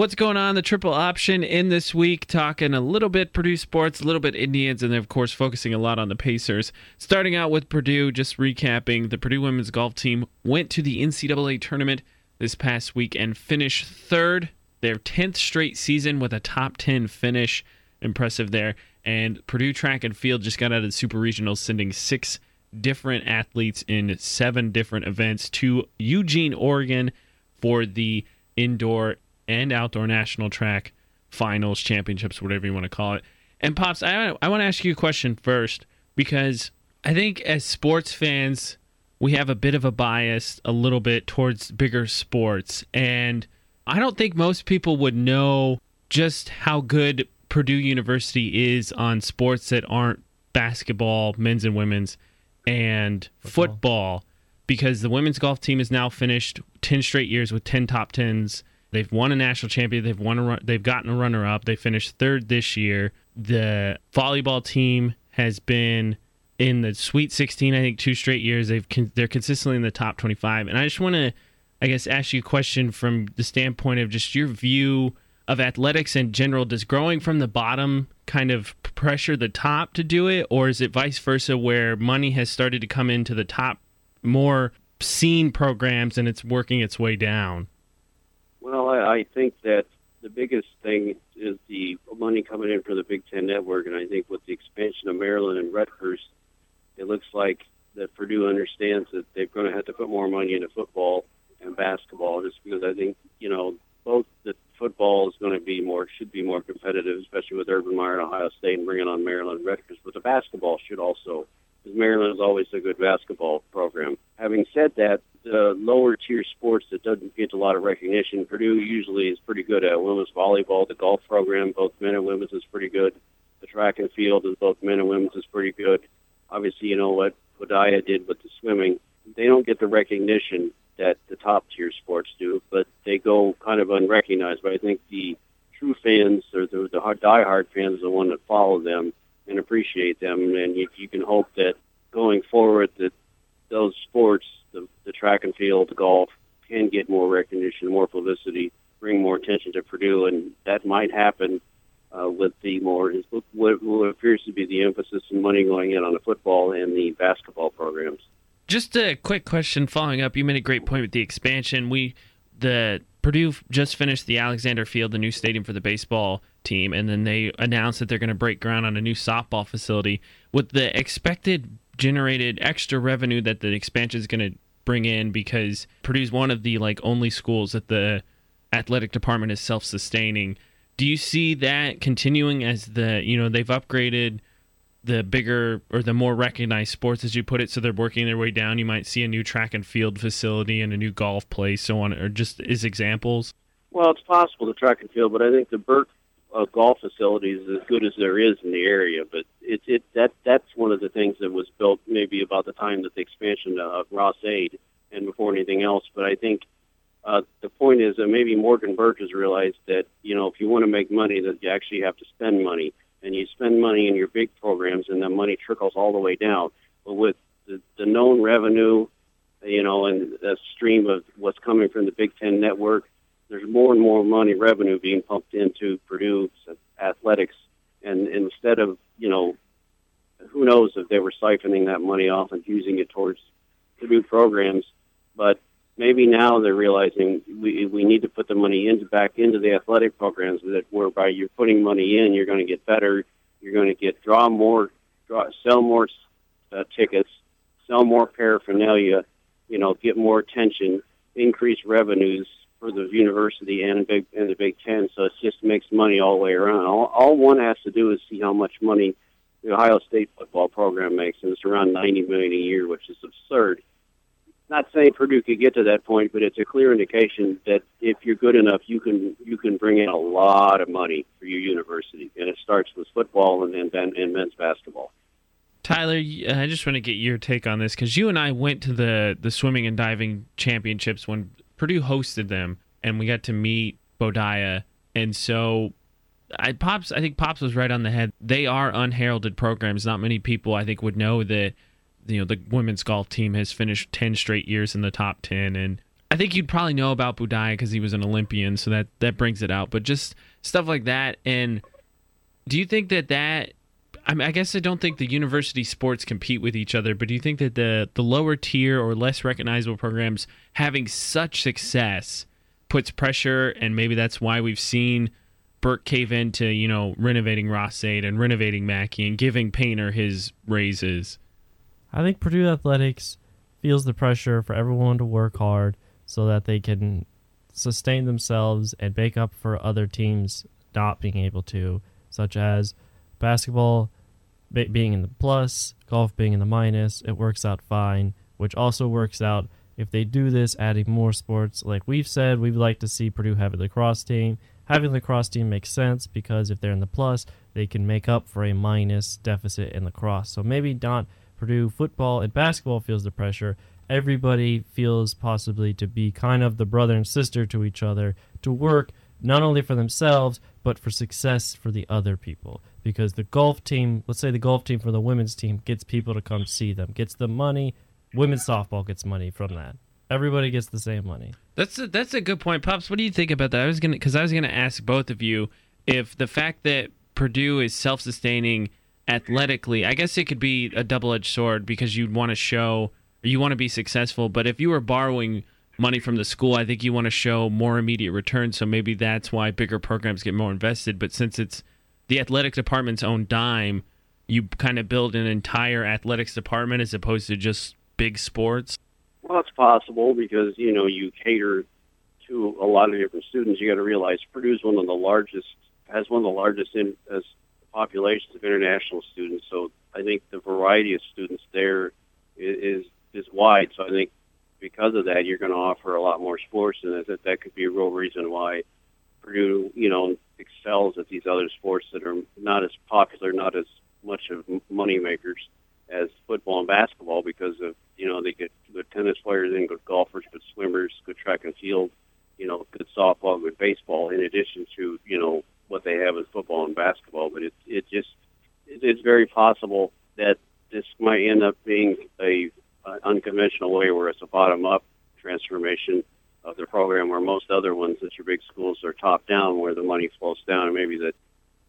What's going on? The triple option in this week, talking a little bit Purdue sports, a little bit Indians, and then, of course, focusing a lot on the Pacers. Starting out with Purdue, just recapping the Purdue women's golf team went to the NCAA tournament this past week and finished third, their 10th straight season with a top 10 finish. Impressive there. And Purdue track and field just got out of the super regionals, sending six different athletes in seven different events to Eugene, Oregon for the indoor and outdoor national track finals, championships, whatever you want to call it. And Pops, I, I want to ask you a question first because I think as sports fans, we have a bit of a bias a little bit towards bigger sports. And I don't think most people would know just how good Purdue University is on sports that aren't basketball, men's and women's, and football. football because the women's golf team is now finished 10 straight years with 10 top 10s They've won a national champion. They've won a run, they've gotten a runner up. They finished third this year. The volleyball team has been in the Sweet 16. I think two straight years. They've they're consistently in the top 25. And I just want to, I guess, ask you a question from the standpoint of just your view of athletics in general. Does growing from the bottom kind of pressure the top to do it, or is it vice versa, where money has started to come into the top more seen programs and it's working its way down? Well, I, I think that the biggest thing is the money coming in for the Big Ten Network, and I think with the expansion of Maryland and Rutgers, it looks like that Purdue understands that they're going to have to put more money into football and basketball, just because I think you know both the football is going to be more should be more competitive, especially with Urban Meyer and Ohio State and bringing on Maryland and Rutgers, but the basketball should also, because Maryland is always a good basketball program. Having said that, the lower tier sports that doesn't get a lot of recognition. Purdue usually is pretty good at women's volleyball. The golf program, both men and women's, is pretty good. The track and field is both men and women's is pretty good. Obviously, you know what Boudia did with the swimming. They don't get the recognition that the top tier sports do, but they go kind of unrecognized. But I think the true fans or the, the diehard fans are the one that follow them and appreciate them, and you, you can hope that going forward that those sports the, the track and field, the golf, can get more recognition, more publicity, bring more attention to Purdue, and that might happen uh, with the more what, what appears to be the emphasis and money going in on the football and the basketball programs. Just a quick question following up. You made a great point with the expansion. We the Purdue just finished the Alexander Field, the new stadium for the baseball team, and then they announced that they're going to break ground on a new softball facility. With the expected generated extra revenue that the expansion is going to bring in because Purdue's one of the like only schools that the athletic department is self-sustaining. Do you see that continuing as the you know they've upgraded the bigger or the more recognized sports as you put it so they're working their way down you might see a new track and field facility and a new golf place so on or just as examples well it's possible the track and field but i think the Birck uh, golf facilities is as good as there is in the area. But it, it that that's one of the things that was built maybe about the time that the expansion of Ross-Ade and before anything else. But I think uh, the point is that maybe Morgan Burke has realized that you know if you want to make money, that you actually have to spend money, and you spend money in your big programs, and the money trickles all the way down. But with the, the known revenue, you know, and the stream of what's coming from the Big Ten network there's more and more money revenue being pumped into Purdue athletics, and instead of you know, who knows if they were siphoning that money off and using it towards Purdue programs, but maybe now they're realizing we we need to put the money into back into the athletic programs that whereby you're putting money in, you're going to get better, you're going to get draw more, draw sell more uh, tickets, sell more paraphernalia, you know, get more attention, increase revenues, for the university and Big and the Big Ten. So it just makes money all the way around. All, all one has to do is see how much money the Ohio State football program makes, and it's around ninety million a year, which is absurd. Not saying Purdue could get to that point, but it's a clear indication that if you're good enough, you can you can bring in a lot of money for your university, and it starts with football and then and men's basketball. Tyler, I just want to get your take on this because you and I went to the the swimming and diving championships when Purdue hosted them, and we got to meet Boudia, and so I Pops. I think Pops was right on the head. They are unheralded programs. Not many people I think would know that. You know, the women's golf team has finished ten straight years in the top ten, and I think you'd probably know about Boudia because he was an Olympian, so that that brings it out. But just stuff like that. And do you think that that? I, mean, I guess I don't think the university sports compete with each other, but do you think that the the lower tier or less recognizable programs having such success puts pressure, and maybe that's why we've seen Burke cave into you know renovating Ross-Ade and renovating Mackey and giving Painter his raises. I think Purdue athletics feels the pressure for everyone to work hard so that they can sustain themselves and make up for other teams not being able to, such as basketball being in the plus, golf being in the minus. It works out fine, which also works out if they do this, adding more sports. Like we've said, we'd like to see Purdue have a lacrosse team. Having a lacrosse team makes sense because if they're in the plus, they can make up for a minus deficit in lacrosse. So maybe not Purdue football and basketball feels the pressure. Everybody feels possibly to be kind of the brother and sister to each other to work not only for themselves but for success for the other people. Because the golf team let's say the golf team for the women's team gets people to come see them gets the money women's softball gets money from that. Everybody gets the same money. That's a, that's a good point. Pops what do you think about that? I was gonna because i was gonna ask both of you if the fact that purdue is self-sustaining athletically i guess it could be a double-edged sword because you'd want to show you want to be successful but if you were borrowing money from the school i think you want to show more immediate return so maybe that's why bigger programs get more invested but since it's the athletic department's own dime you kind of build an entire athletics department as opposed to just big sports? Well, it's possible because you know you cater to a lot of different students. You got to realize Purdue's one of the largest has one of the largest in as populations of international students. So I think the variety of students there is is wide. So I think because of that, you're going to offer a lot more sports, and that that could be a real reason why Purdue, you know, excels at these other sports that are not as popular, not as much of money makers as football and basketball because of you know they get good tennis players and good golfers, good swimmers, good track and field, you know, good softball, good baseball. In addition to you know what they have in football and basketball, but it it just it, it's very possible that this might end up being a, a unconventional way where it's a bottom up transformation of the program, where most other ones that your big schools are top down, where the money flows down, and maybe that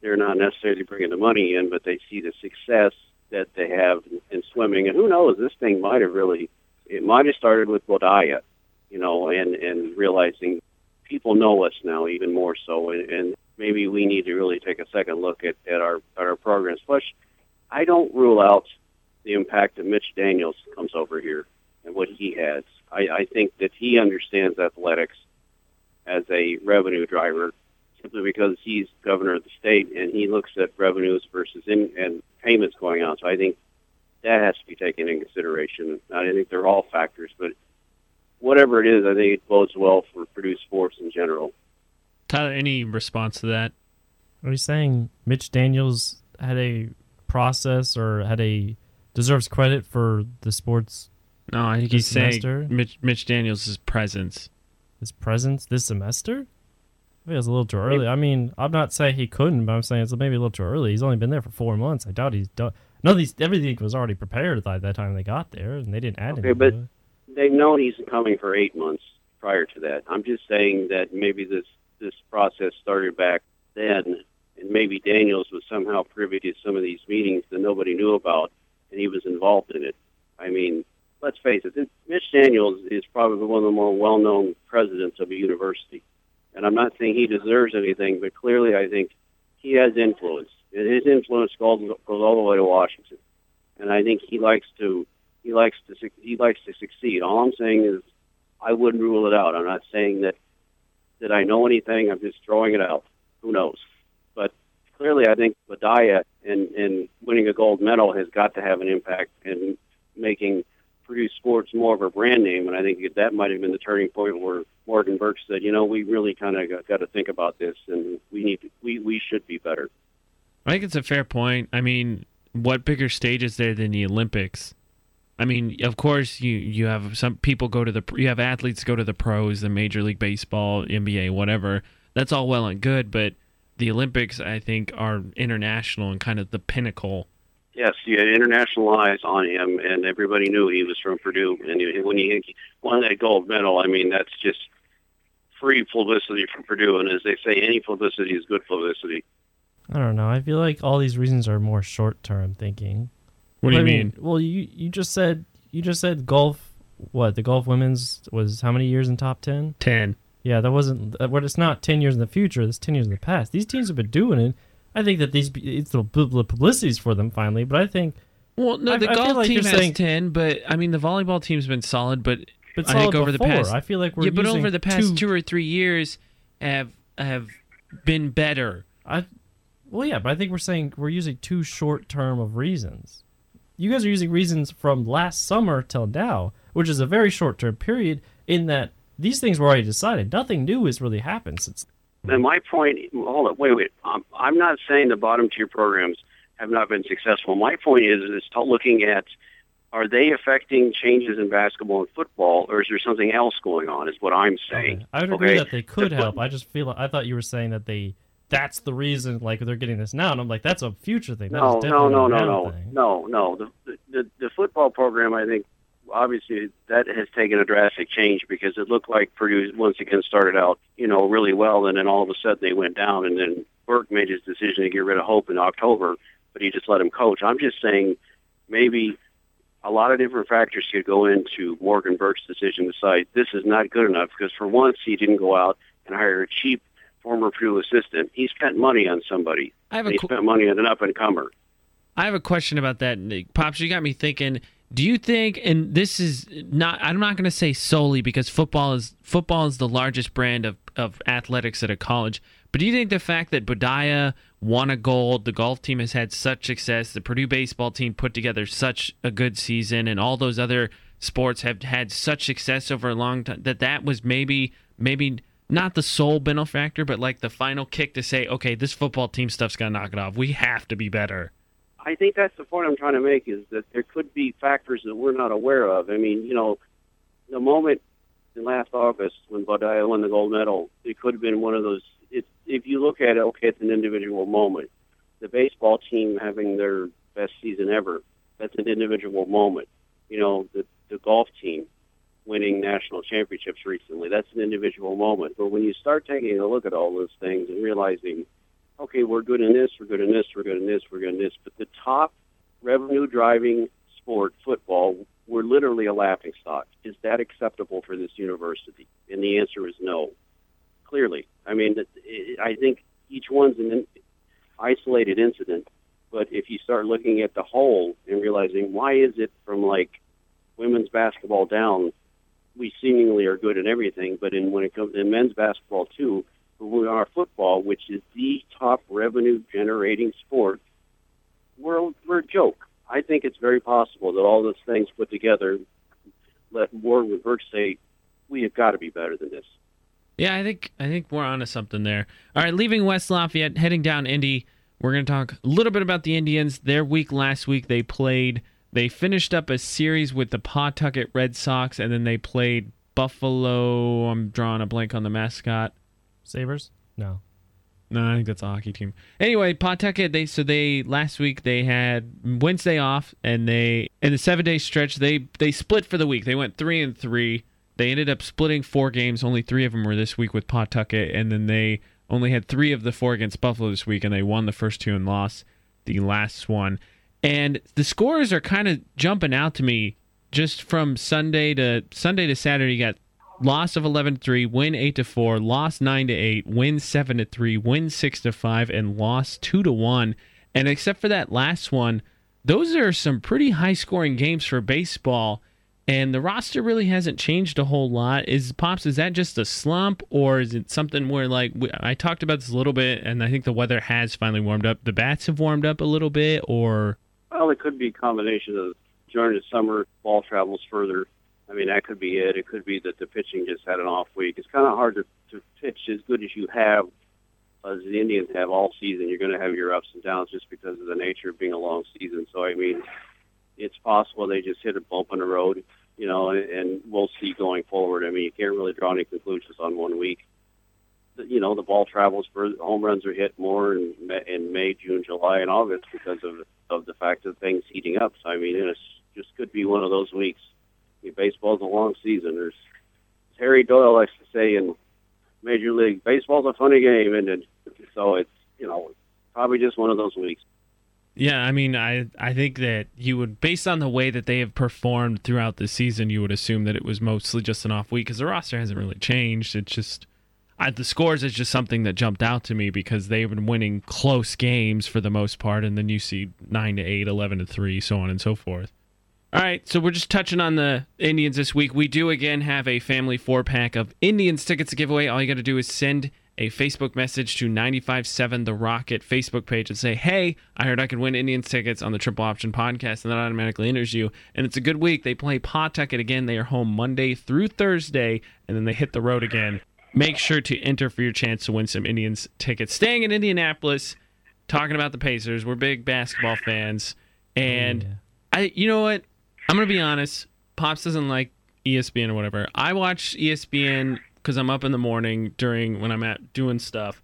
they're not necessarily bringing the money in, but they see the success that they have in swimming. And who knows, this thing might have really, it might have started with Boudia, you know, and, and realizing people know us now even more so. And, and maybe we need to really take a second look at, at our, at our programs. Plus, I don't rule out the impact that Mitch Daniels comes over here and what he has. I, I think that he understands athletics as a revenue driver simply because he's governor of the state and he looks at revenues versus in, and payments going on. So I think that has to be taken in consideration. I think they're all factors, but whatever it is, I think it bodes well for Purdue sports in general. Tyler, any response to that? Are you saying Mitch Daniels had a process or had a deserves credit for the sports? No, I think he's semester? saying Mitch, Mitch Daniels' presence. His presence this semester? Maybe it's a little too early. I mean, I'm not saying he couldn't, but I'm saying it's maybe a little too early. He's only been there for four months. I doubt he's done. No, these everything was already prepared by the time they got there, and they didn't add okay, anything. but they've known he's coming for eight months prior to that. I'm just saying that maybe this this process started back then, and maybe Daniels was somehow privy to some of these meetings that nobody knew about, and he was involved in it. I mean, let's face it, Mitch Daniels is probably one of the more well-known presidents of a university and I'm not saying he deserves anything, but clearly I think he has influence. And his influence goes, all the way to Washington. And I think he likes to he likes to he likes to succeed. All I'm saying is I wouldn't rule it out. I'm not saying that that I know anything. I'm just throwing it out. Who knows? But clearly, I think Boudia and and winning a gold medal has got to have an impact in making Purdue sports more of a brand name. And I think that might have been the turning point where Morgan Burke said, you know, we really kind of got, got to think about this, and we need to, we we should be better. I think it's a fair point. I mean, what bigger stage is there than the Olympics? I mean, of course, you you have some people go to the you have athletes go to the pros, the Major League Baseball, NBA, whatever. That's all well and good, but the Olympics, I think, are international and kind of the pinnacle Yes, you had international eyes on him, and everybody knew he was from Purdue. And when he won that gold medal, I mean, that's just free publicity from Purdue. And as they say, any publicity is good publicity. I don't know. I feel like all these reasons are more short term thinking. What do you I mean? Well, you you just said you just said golf. What the golf women's was how many years in top ten? Ten. Yeah, that wasn't. uh, What it's not ten years in the future. It's ten years in the past. These teams have been doing it. I think that these it's the pu- the publicity's for them finally. But I think Well, no, the I golf like team has saying- ten, but I mean the volleyball team's been solid, but but I think over the past- I feel like we're yeah, but over the past two, two or three years have have been better. I well, yeah, but I think we're saying we're using too short term of reasons. You guys are using reasons from last summer till now, which is a very short term period. In that these things were already decided. Nothing new has really happened since. And my point, hold on, wait, wait. Um, I'm not saying the bottom tier programs have not been successful. My point is, is looking at are they affecting changes in basketball and football, or is there something else going on? Is what I'm saying. Okay. I would agree Okay? that they could The- help. I just feel I thought you were saying that they that's the reason like they're getting this now, and I'm like that's a future thing. That No, is no, definitely no, no, no, no, no. The, the the football program, I think, obviously that has taken a drastic change because it looked like Purdue once again started out, you know, really well, and then all of a sudden they went down, and then Burke made his decision to get rid of Hope in October, but he just let him coach. I'm just saying, maybe a lot of different factors could go into Morgan Burke's decision to decide this is not good enough because for once he didn't go out and hire a cheap former Purdue assistant. He spent money on somebody. I have a he qu- spent money on an up and comer. I have a question about that, Nick. Pops. You got me thinking. Do you think, and this is not, I'm not going to say solely because football is football is the largest brand of, of athletics at a college. But do you think the fact that Boudia won a gold, the golf team has had such success, the Purdue baseball team put together such a good season, and all those other sports have had such success over a long time that that was maybe maybe not the sole benefactor, but like the final kick to say, okay, this football team stuff's got to knock it off. We have to be better. I think that's the point I'm trying to make is that there could be factors that we're not aware of. I mean, you know, the moment in last August when Boudia won the gold medal, it could have been one of those. It, if you look at it, okay, it's an individual moment. The baseball team having their best season ever, that's an individual moment. You know, the the golf team winning national championships recently, that's an individual moment. But when you start taking a look at all those things and realizing okay, we're good in this, we're good in this, we're good in this, we're good in this. But the top revenue driving sport, football, we're literally a laughing stock. Is that acceptable for this university? And the answer is no. Clearly. I mean, I think each one's an isolated incident. But if you start looking at the whole and realizing why is it from like women's basketball down, we seemingly are good at everything, but in when it comes in men's basketball too, but we are football, which is the top revenue generating sport, we're, we're a joke. I think it's very possible that all those things put together let Morgan Burke say, we have got to be better than this. Yeah, I think I think we're onto something there. All right, leaving West Lafayette, heading down Indy. We're going to talk a little bit about the Indians. Their week last week, they played. They finished up a series with the Pawtucket Red Sox, and then they played Buffalo. I'm drawing a blank on the mascot. Sabers? No. No, I think that's a hockey team. Anyway, Pawtucket. They so they last week they had Wednesday off, and they in the seven day stretch they they split for the week. They went three and three. They ended up splitting four games. Only three of them were this week with Pawtucket, and then they only had three of the four against Buffalo this week, and they won the first two and lost the last one. And the scores are kind of jumping out to me just from Sunday to Sunday to Saturday. You got loss of 11 to 3, win 8 to 4, loss 9 to 8, win 7 to 3, win 6 to 5 and loss 2 to 1. And except for that last one, those are some pretty high scoring games for baseball and the roster really hasn't changed a whole lot. Is Pops is that just a slump or is it something where like I talked about this a little bit and I think the weather has finally warmed up. The bats have warmed up a little bit or Well, it could be a combination of during the summer, ball travels further. I mean, that could be it. It could be that the pitching just had an off week. It's kind of hard to, to pitch as good as you have, as the Indians have all season. You're going to have your ups and downs just because of the nature of being a long season. So, I mean, it's possible they just hit a bump in the road, you know, and, and we'll see going forward. I mean, you can't really draw any conclusions on one week. You know the ball travels for home runs are hit more in, in May, June, July, and August because of of the fact of things heating up. So I mean, it's just could be one of those weeks. I mean, baseball's a long season. There's as Harry Doyle likes to say in Major League, baseball's a funny game, and so it's you know probably just one of those weeks. Yeah, I mean, I I think that you would, based on the way that they have performed throughout the season, you would assume that it was mostly just an off week because the roster hasn't really changed. It's just The scores is just something that jumped out to me because they've been winning close games for the most part, and then you see nine to eight, 11 to three, so on and so forth. All right, so we're just touching on the Indians this week. We do again have a family four pack of Indians tickets to give away. All you got to do is send a Facebook message to 957 The Rocket Facebook page and say, Hey, I heard I could win Indians tickets on the Triple Option podcast, and that automatically enters you. And it's a good week. They play Pawtucket again. They are home Monday through Thursday, and then they hit the road again. Make sure to enter for your chance to win some Indians tickets. Staying in Indianapolis, talking about the Pacers. We're big basketball fans. And oh, Yeah. I you know what? I'm gonna be honest. Pops doesn't like ESPN or whatever. I watch ESPN because I'm up in the morning during when I'm at doing stuff,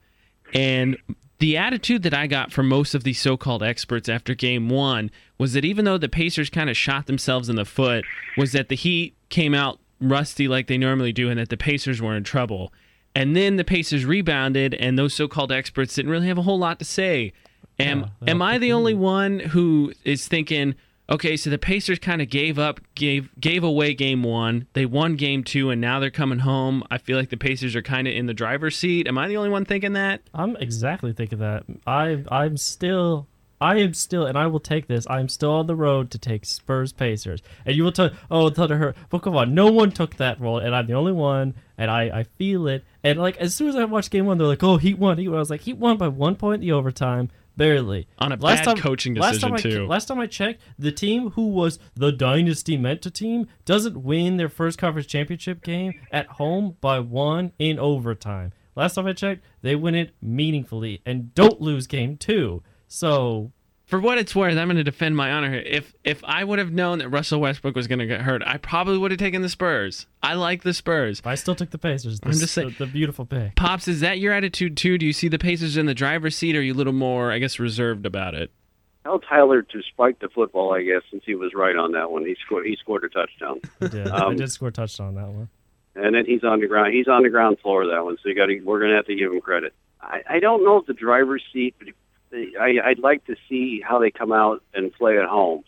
and the attitude that I got from most of these so-called experts after Game One was that even though the Pacers kind of shot themselves in the foot, was that the Heat came out rusty like they normally do, and that the Pacers were in trouble. And then the Pacers rebounded, and those so-called experts didn't really have a whole lot to say. Am Yeah, am I the only one who is thinking? Okay, so the Pacers kind of gave up, gave gave away game one. They won game two, and now they're coming home. I feel like the Pacers are kind of in the driver's seat. Am I the only one thinking that? I'm exactly thinking that. I I'm still I am still and I will take this. I'm still on the road to take Spurs Pacers. And you will tell oh Thunder her but come on, no one took that role and I'm the only one and I, I feel it. And like as soon as I watched game one, they're like, Oh, Heat won, Heat won. I was like, Heat won by one point in the overtime. Barely. On a bad coaching last time decision, I, too. Last time I checked, the team who was the dynasty meant to team doesn't win their first conference championship game at home by one in overtime. Last time I checked, they win it meaningfully and don't lose game two. So For what it's worth, I'm going to defend my honor here. If if I would have known that Russell Westbrook was going to get hurt, I probably would have taken the Spurs. I like the Spurs. I still took the Pacers. I'm This- just saying- the, the beautiful pick. Pops, is that your attitude too? Do you see the Pacers in the driver's seat, or are you a little more, I guess, reserved about it? Tell Tyler to spike the football, I guess, since he was right on that one. He scored. He scored a touchdown, I did. I Um, did score a touchdown on that one. and then he's on the ground. He's on the ground floor of that one. So you got. We're going to have to give him credit. I, I don't know if the driver's seat. But I, I'd like to see how they come out and play at home.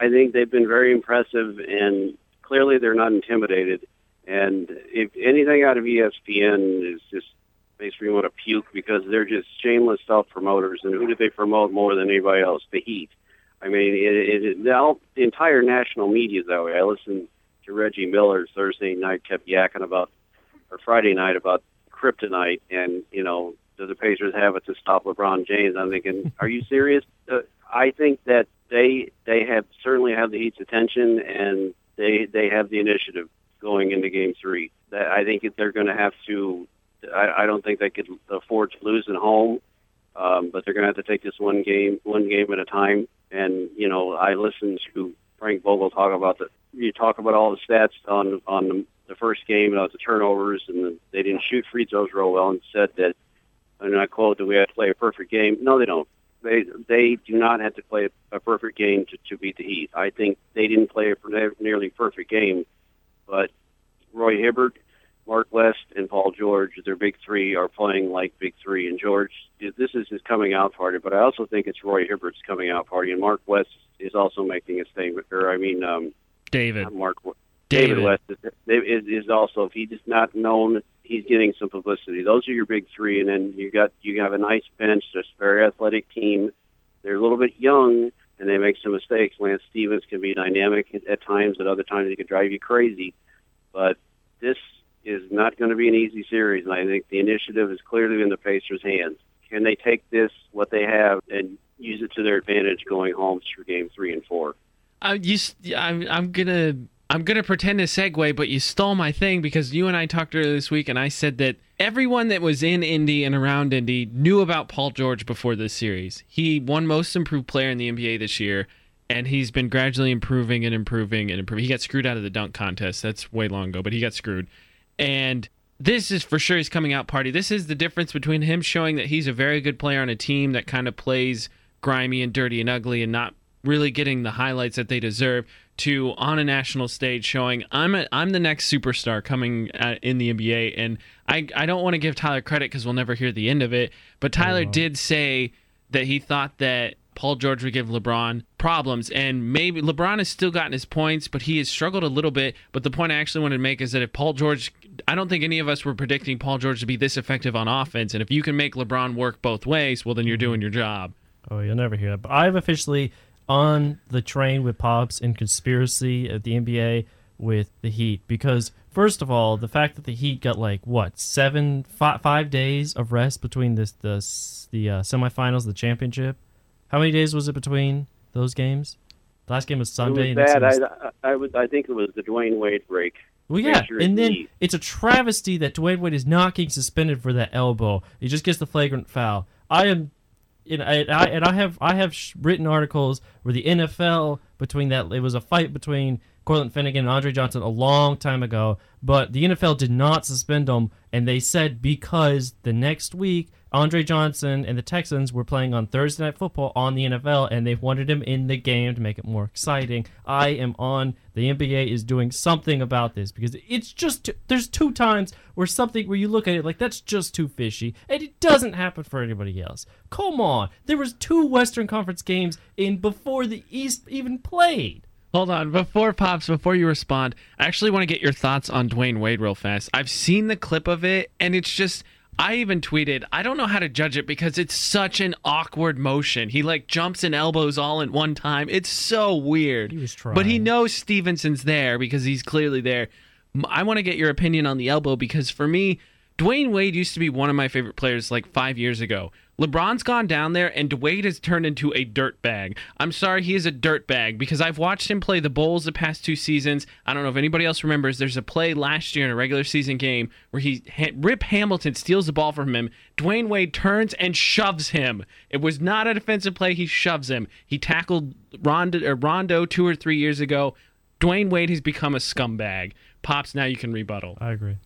I think they've been very impressive, and clearly they're not intimidated. And if anything out of ESPN is just makes me want to puke because they're just shameless self promoters. And who do they promote more than anybody else? The Heat. I mean, it, it, now the entire national media that way. I listened to Reggie Miller Thursday night, kept yakking about, or Friday night about kryptonite, and you know, do the Pacers have it to stop LeBron James? I'm thinking, are you serious? Uh, I think that they they have certainly have the Heat's attention, and they they have the initiative going into Game Three. That I think that they're going to have to. I, I don't think they could afford to lose at home, um, but they're going to have to take this one game one game at a time. And you know, I listened to Frank Vogel talk about the. You talk about all the stats on on the, the first game about the turnovers, and the, they didn't shoot free throws real well, and said that, and I quote, "Do we have to play a perfect game?" No, they don't. They they do not have to play a perfect game to, to beat the Heat. I think they didn't play a nearly perfect game, but Roy Hibbert, Mark West, and Paul George, their big three, are playing like big three. And George, this is his coming out party, but I also think it's Roy Hibbert's coming out party, and Mark West is also making a statement. Or I mean, um, David. Mark David. David West is, is, is also if he's not known, he's getting some publicity. Those are your big three, and then you got you have a nice bench, just very athletic team. They're a little bit young, and they make some mistakes. Lance Stevens can be dynamic at times, at other times he can drive you crazy. But this is not going to be an easy series, and I think the initiative is clearly in the Pacers' hands. Can they take this, what they have, and use it to their advantage going home through Game Three and Four? Uh, you, s- I'm, I'm gonna, I'm gonna pretend to segue, but you stole my thing because you and I talked earlier this week, and I said that everyone that was in Indy and around Indy knew about Paul George before this series. He won Most Improved Player in the NBA this year, and he's been gradually improving and improving and improving. He got screwed out of the dunk contest. That's way long ago, but he got screwed. And this is for sure his coming out party. This is the difference between him showing that he's a very good player on a team that kind of plays grimy and dirty and ugly and not really getting the highlights that they deserve to on a national stage showing I'm a, I'm the next superstar coming uh, in the NBA and I I don't want to give Tyler credit cuz we'll never hear the end of it but Tyler wow. did say that he thought that Paul George would give LeBron problems and maybe LeBron has still gotten his points but he has struggled a little bit but the point I actually wanted to make is that if Paul George I don't think any of us were predicting Paul George to be this effective on offense and if you can make LeBron work both ways well then you're doing your job Oh, you'll never hear that. But I've officially on the train with Pops and conspiracy of the NBA with the Heat because first of all, the fact that the Heat got like what seven, five, five days of rest between this the the uh, semifinals, the championship. How many days was it between those games? The last game was Sunday. It was bad. Was... I, I, would, I think it was the Dwyane Wade break. Well, yeah, and then it's a travesty that Dwyane Wade is not getting suspended for that elbow. He just gets the flagrant foul. I am and I, and I, have I have written articles where the NFL between that it was a fight between Cortland Finnegan and Andre Johnson a long time ago, but the NFL did not suspend them, and they said because the next week Andre Johnson and the Texans were playing on Thursday Night Football on the NFL, and they wanted him in the game to make it more exciting. I am on. The NBA is doing something about this because it's just there's two times where something where you look at it like that's just too fishy, and it doesn't happen for anybody else. Come on, there was two Western Conference games in before the East even played. Hold on, before pops, before you respond, I actually want to get your thoughts on Dwyane Wade real fast. I've seen the clip of it, and it's just I even tweeted, I don't know how to judge it because it's such an awkward motion. He like jumps and elbows all at one time. It's so weird. He was trying. But he knows Stevenson's there because he's clearly there. I want to get your opinion on the elbow because for me, Dwyane Wade used to be one of my favorite players like five years ago. LeBron's gone down there and Wade has turned into a dirt bag. I'm sorry, he is a dirt bag because I've watched him play the Bulls the past two seasons. I don't know if anybody else remembers. There's a play last year in a regular season game where he Rip Hamilton steals the ball from him. Dwyane Wade turns and shoves him. It was not a defensive play. He shoves him. He tackled Rondo, Rondo two or three years ago. Dwyane Wade has become a scumbag. Pops, now you can rebuttal. I agree.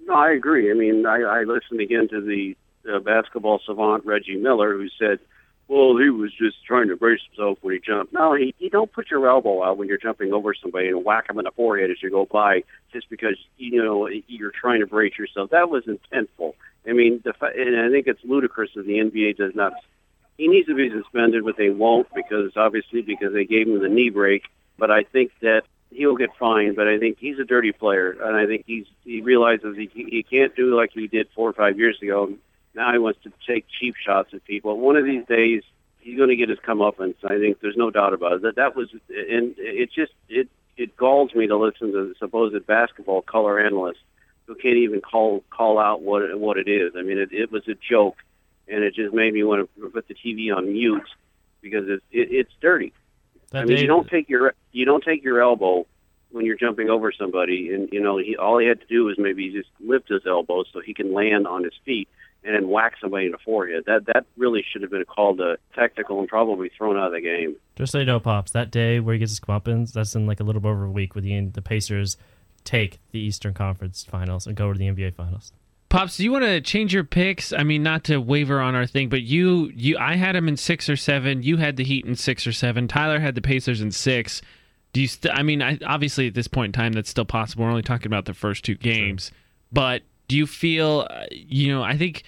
No, I agree. I mean, I, I listened again to the uh, basketball savant Reggie Miller, who said, "Well, he was just trying to brace himself when he jumped." No, he, you don't put your elbow out when you're jumping over somebody and whack him in the forehead as you go by, just because you know you're trying to brace yourself. That was intentful. I mean, the, and I think it's ludicrous that the NBA does not. He needs to be suspended, but they won't because obviously because they gave him the knee break. But I think that he'll get fined, but I think he's a dirty player, and I think he's he realizes he he can't do like he did four or five years ago. Now he wants to take cheap shots at people. One of these days, he's going to get his comeuppance. I think there's no doubt about it. That that was, and it just it it galls me to listen to the supposed basketball color analyst who can't even call call out what it, what it is. I mean, it, it was a joke, and it just made me want to put the TV on mute because it, it it's dirty. That I mean, you don't take your you don't take your elbow when you're jumping over somebody, and you know he all he had to do was maybe just lift his elbow so he can land on his feet and then whack somebody in the forehead. That that really should have been called a technical and probably thrown out of the game. Just so you know, pops, that day where he gets his comeuppance, that's in like a little bit over a week where the the Pacers take the Eastern Conference Finals and go to the NBA Finals. Pops, do you want to change your picks? I mean, not to waver on our thing, but you, you, I had him in six or seven. You had the Heat in six or seven. Tyler had the Pacers in six. Do you? St- I mean, I, obviously at this point in time, that's still possible. We're only talking about the first two games, sure. but do you feel, uh, you know, I think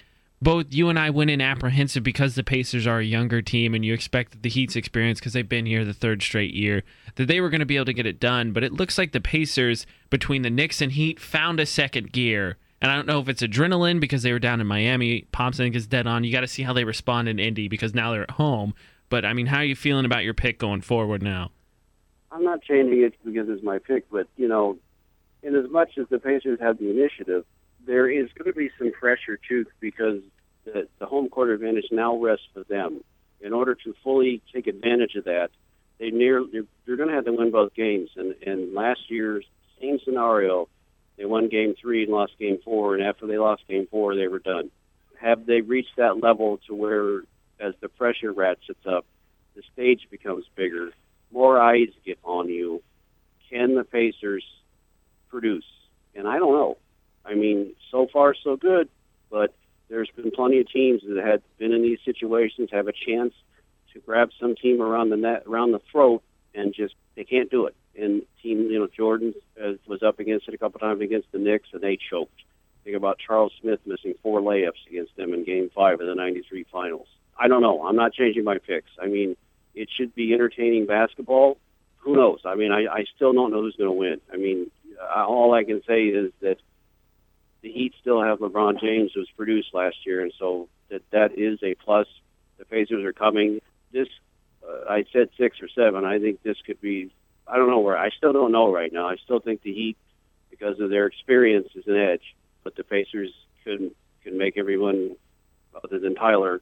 both you and I went in apprehensive because the Pacers are a younger team and you expect that the Heat's experience because they've been here the third straight year that they were going to be able to get it done. But it looks like the Pacers between the Knicks and Heat found a second gear. And I don't know if it's adrenaline because they were down in Miami. Pops I think is dead on. You got to see how they respond in Indy because now they're at home. But I mean, how are you feeling about your pick going forward now? I'm not changing it because it's my pick, but you know, in as much as the Pacers have the initiative, there is going to be some pressure too because the, the home court advantage now rests for them. In order to fully take advantage of that, they near they're, they're going to have to win both games. And, and last year's same scenario, they won game three and lost game four, and after they lost game four, they were done. Have they reached that level to where, as the pressure ratchets up, the stage becomes bigger, more eyes get on you? Can the Pacers produce? And I don't know. I mean, so far so good, but there's been plenty of teams that had been in these situations, have a chance to grab some team around the net, around the throat, and just they can't do it. And team, you know, Jordan uh, was up against it a couple times against the Knicks, and they choked. Think about Charles Smith missing four layups against them in Game Five of the '93 Finals. I don't know. I'm not changing my picks. I mean, it should be entertaining basketball. Who knows? I mean, I, I still don't know who's going to win. I mean, uh, all I can say is that the Heat still have LeBron James, who was produced last year, and so that that is a plus. The Pacers are coming. This, uh, I said six or seven. I think this could be. I don't know where. I still don't know right now. I still think the Heat, because of their experience, is an edge. But the Pacers could can make everyone other than Tyler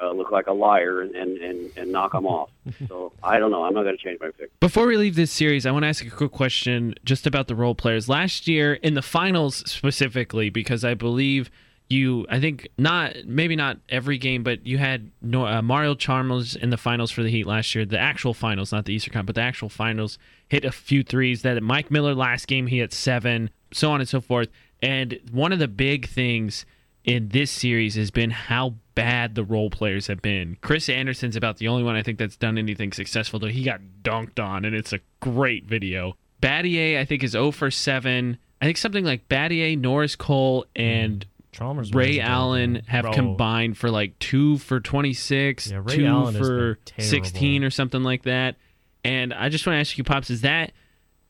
uh, look like a liar and, and, and, knock them off. So I don't know. I'm not going to change my pick. Before we leave this series, I want to ask a quick question just about the role players. Last year, in the finals specifically, because I believe you, I think not, maybe not every game, but you had uh, Mario Chalmers in the finals for the Heat last year, the actual finals, not the Easter Cup, but the actual finals, hit a few threes. That Mike Miller last game, he hit seven, so on and so forth. And one of the big things in this series has been how bad the role players have been. Chris Andersen's about the only one I think that's done anything successful, though he got dunked on, and it's a great video. Battier, I think, is 0 for 7. I think something like Battier, Norris Cole, and Chalmers Ray Allen have Bro. combined for like 2 for 26, Yeah, 2 Allen for 16 or something like that. And I just want to ask you, Pops, is that,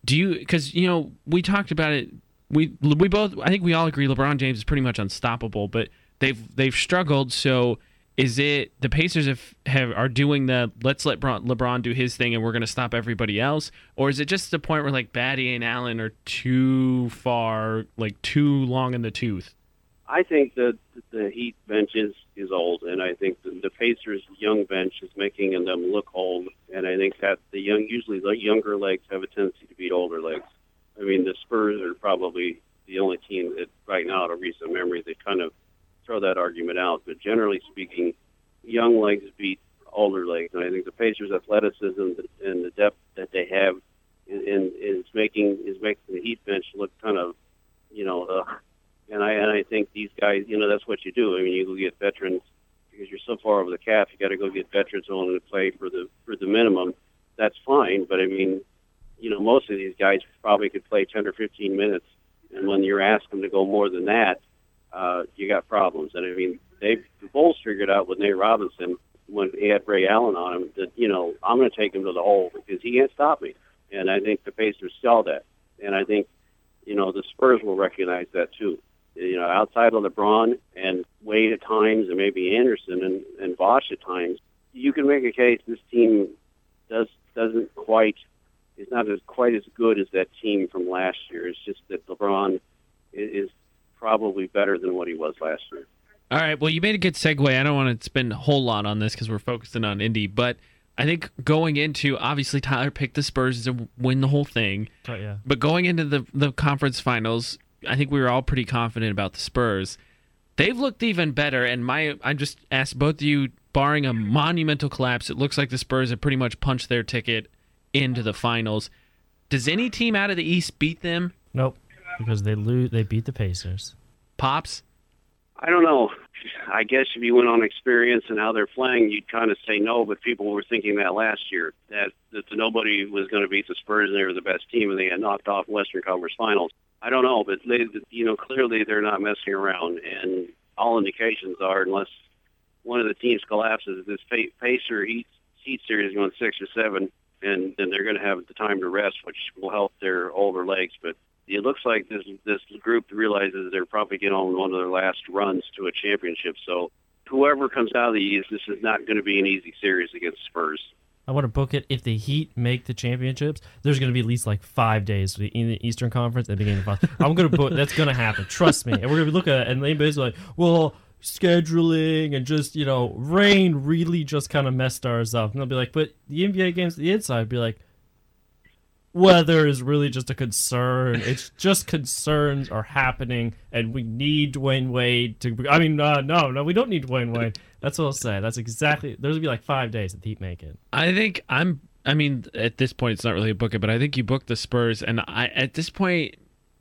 do you, because, you know, we talked about it we we both I think we all agree LeBron James is pretty much unstoppable, but they've they've struggled. So is it the Pacers have, have are doing the let's let LeBron, do his thing and we're going to stop everybody else, or is it just the point where like Battier and Allen are too far, like too long in the tooth? I think that the Heat bench is, is old, and I think the, the Pacers' young bench is making them look old. And I think that the young, usually the younger legs have a tendency to beat older legs. I mean, the Spurs are probably the only team that right now, of recent memory, they kind of throw that argument out. But generally speaking, young legs beat older legs, and I think the Pacers' athleticism and the depth that they have in, is making is making the Heat bench look kind of, you know, uh, and I and I think these guys, you know, that's what you do. I mean, you go get veterans because you're so far over the cap. You got to go get veterans willing to play for the for the minimum. That's fine, but I mean, you know, most of these guys probably could play 10 or 15 minutes. And when you're asking them to go more than that, uh, you got problems. And I mean, they the Bulls figured out with Nate Robinson when he had Ray Allen on him that you know I'm going to take him to the hole because he can't stop me. And I think the Pacers saw that. And I think you know the Spurs will recognize that too. You know, outside of LeBron and Wade at times, and maybe Anderson and, and Bosh at times, you can make a case this team does doesn't quite is not as quite as good as that team from last year. It's just that LeBron is, is probably better than what he was last year. All right. Well, you made a good segue. I don't want to spend a whole lot on this because we're focusing on Indy, but I think going into obviously Tyler picked the Spurs to win the whole thing. Oh, yeah. But going into the the conference finals, I think we were all pretty confident about the Spurs. They've looked even better, and my I just asked both of you, barring a monumental collapse, it looks like the Spurs have pretty much punched their ticket into the finals. Does any team out of the East beat them? Nope. Because they lose, they beat the Pacers. Pops? I don't know. I guess if you went on experience and how they're playing, you'd kind of say no. But people were thinking that last year that that nobody was going to beat the Spurs and they were the best team and they had knocked off Western Conference Finals. I don't know, but they, you know, clearly they're not messing around, and all indications are unless one of the teams collapses, this Pacer Heat, Heat series going six or seven, and then they're going to have the time to rest, which will help their older legs. But it looks like this this group realizes they're probably getting on one of their last runs to a championship. So whoever comes out of the East, this is not going to be an easy series against Spurs. I want to book it. If the Heat make the championships, there's going to be at least like five days in the Eastern Conference at the beginning of the I'm going to book. That's going to happen. Trust me. And we're going to looking at it, and basically like, well, scheduling and just you know, rain really just kind of messed ours up. And they'll be like, but the NBA games, the inside, be like, weather is really just a concern. It's just concerns are happening, and we need Dwyane Wade to. I mean, uh, no, no, we don't need Dwyane Wade. That's what I'll say. That's exactly. There's gonna be like five days that Heat make it. I think I'm. I mean, at this point, it's not really a book it, but I think you booked the Spurs, and I at this point,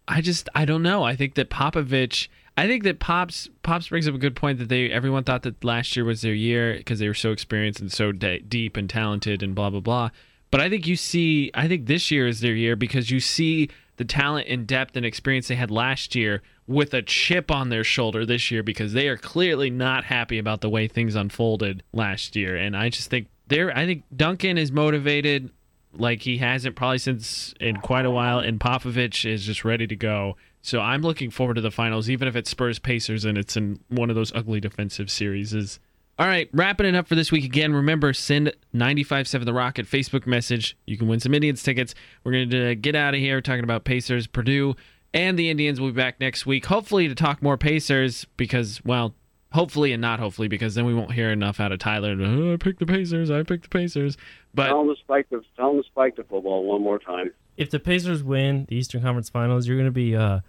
I just I don't know. I think that Popovich. I think that Pops Pops brings up a good point that they everyone thought that last year was their year because they were so experienced and so de- deep and talented and blah blah blah. But I think you see, I think this year is their year because you see the talent and depth and experience they had last year with a chip on their shoulder this year because they are clearly not happy about the way things unfolded last year. And I just think they're, I think Duncan is motivated like he hasn't probably since in quite a while, and Popovich is just ready to go. So I'm looking forward to the finals, even if it's Spurs Pacers and it's in one of those ugly defensive series. All right, wrapping it up for this week again. Remember, send 957 The Rocket Facebook message. You can win some Indians tickets. We're going to uh, get out of here talking about Pacers, Purdue, and the Indians. We'll be back next week, hopefully to talk more Pacers because, well, hopefully and not hopefully because then we won't hear enough out of Tyler. Oh, I picked the Pacers. I picked the Pacers. But tell him to spike the tell him to spike the football one more time. If the Pacers win the Eastern Conference Finals, you're going to be uh,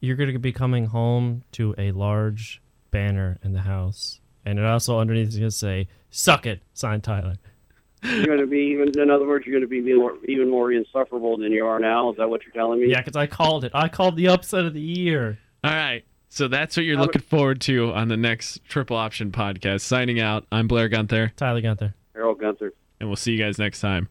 you're going to be coming home to a large banner in the house and it also underneath is going to say "Suck it," signed Tyler. You're going to be even. In other words, you're going to be more, even more insufferable than you are now. Is that what you're telling me? Yeah, because I called it. I called the upset of the year. All right. So that's what you're looking forward to on the next Triple Option podcast. Signing out. I'm Blair Gunther. Tyler Gunther. Harold Gunther. And we'll see you guys next time.